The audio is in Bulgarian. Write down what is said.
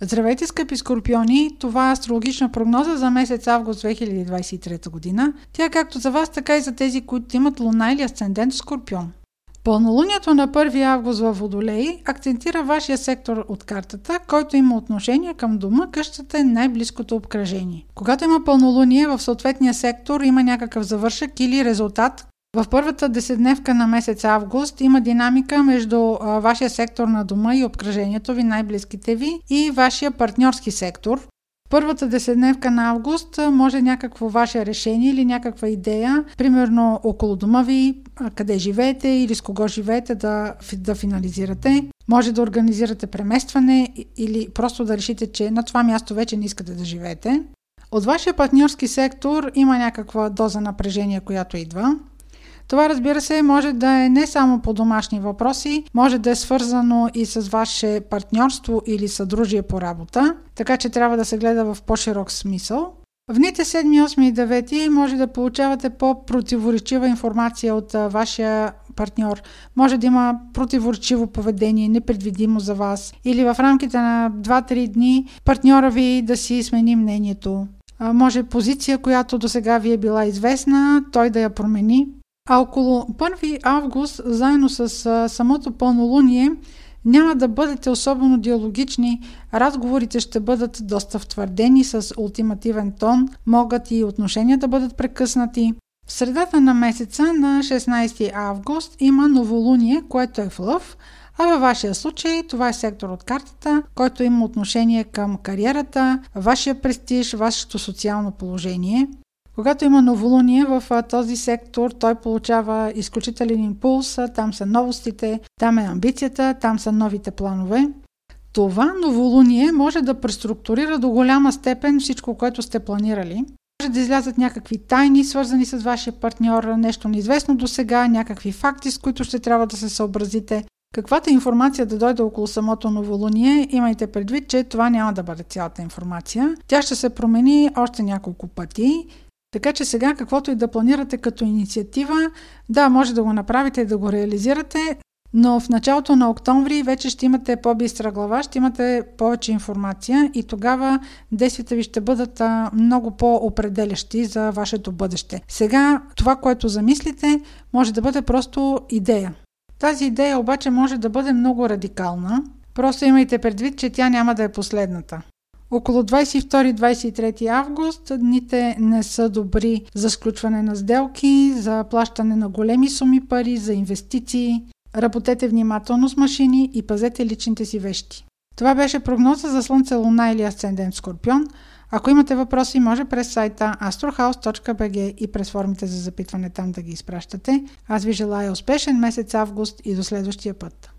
Здравейте, скъпи скорпиони! Това е астрологична прогноза за месец август 2023 година. Тя е както за вас, така и за тези, които имат луна или асцендент в скорпион. Пълнолунието на 1 август във Водолей акцентира вашия сектор от картата, който има отношение към дома, къщата е най-близкото обкръжение. Когато има пълнолуние в съответния сектор, има някакъв завършък или резултат, в първата десетдневка на месец август има динамика между вашия сектор на дома и обкръжението ви, най-близките ви и вашия партньорски сектор. Първата десетдневка на август може някакво ваше решение или някаква идея, примерно около дома ви, къде живеете или с кого живеете да, да финализирате. Може да организирате преместване или просто да решите, че на това място вече не искате да живеете. От вашия партньорски сектор има някаква доза напрежение, която идва. Това, разбира се, може да е не само по домашни въпроси, може да е свързано и с ваше партньорство или съдружие по работа, така че трябва да се гледа в по-широк смисъл. В дните 7, 8 и 9 може да получавате по-противоречива информация от вашия партньор. Може да има противоречиво поведение, непредвидимо за вас. Или в рамките на 2-3 дни партньора ви да си смени мнението. Може позиция, която до сега ви е била известна, той да я промени. А около 1 август, заедно с а, самото пълнолуние, няма да бъдете особено диалогични, разговорите ще бъдат доста втвърдени с ултимативен тон, могат и отношения да бъдат прекъснати. В средата на месеца на 16 август има новолуние, което е в лъв, а във вашия случай това е сектор от картата, който има отношение към кариерата, вашия престиж, вашето социално положение. Когато има новолуние в този сектор, той получава изключителен импулс, там са новостите, там е амбицията, там са новите планове. Това новолуние може да преструктурира до голяма степен всичко, което сте планирали. Може да излязат някакви тайни, свързани с вашия партньор, нещо неизвестно до сега, някакви факти, с които ще трябва да се съобразите. Каквато информация да дойде около самото новолуние, имайте предвид, че това няма да бъде цялата информация. Тя ще се промени още няколко пъти така че сега, каквото и да планирате като инициатива, да, може да го направите и да го реализирате, но в началото на октомври вече ще имате по-бистра глава, ще имате повече информация и тогава действията ви ще бъдат много по-определящи за вашето бъдеще. Сега това, което замислите, може да бъде просто идея. Тази идея обаче може да бъде много радикална. Просто имайте предвид, че тя няма да е последната. Около 22-23 август дните не са добри за сключване на сделки, за плащане на големи суми пари, за инвестиции. Работете внимателно с машини и пазете личните си вещи. Това беше прогноза за Слънце, Луна или Асцендент Скорпион. Ако имате въпроси, може през сайта astrohouse.bg и през формите за запитване там да ги изпращате. Аз ви желая успешен месец август и до следващия път.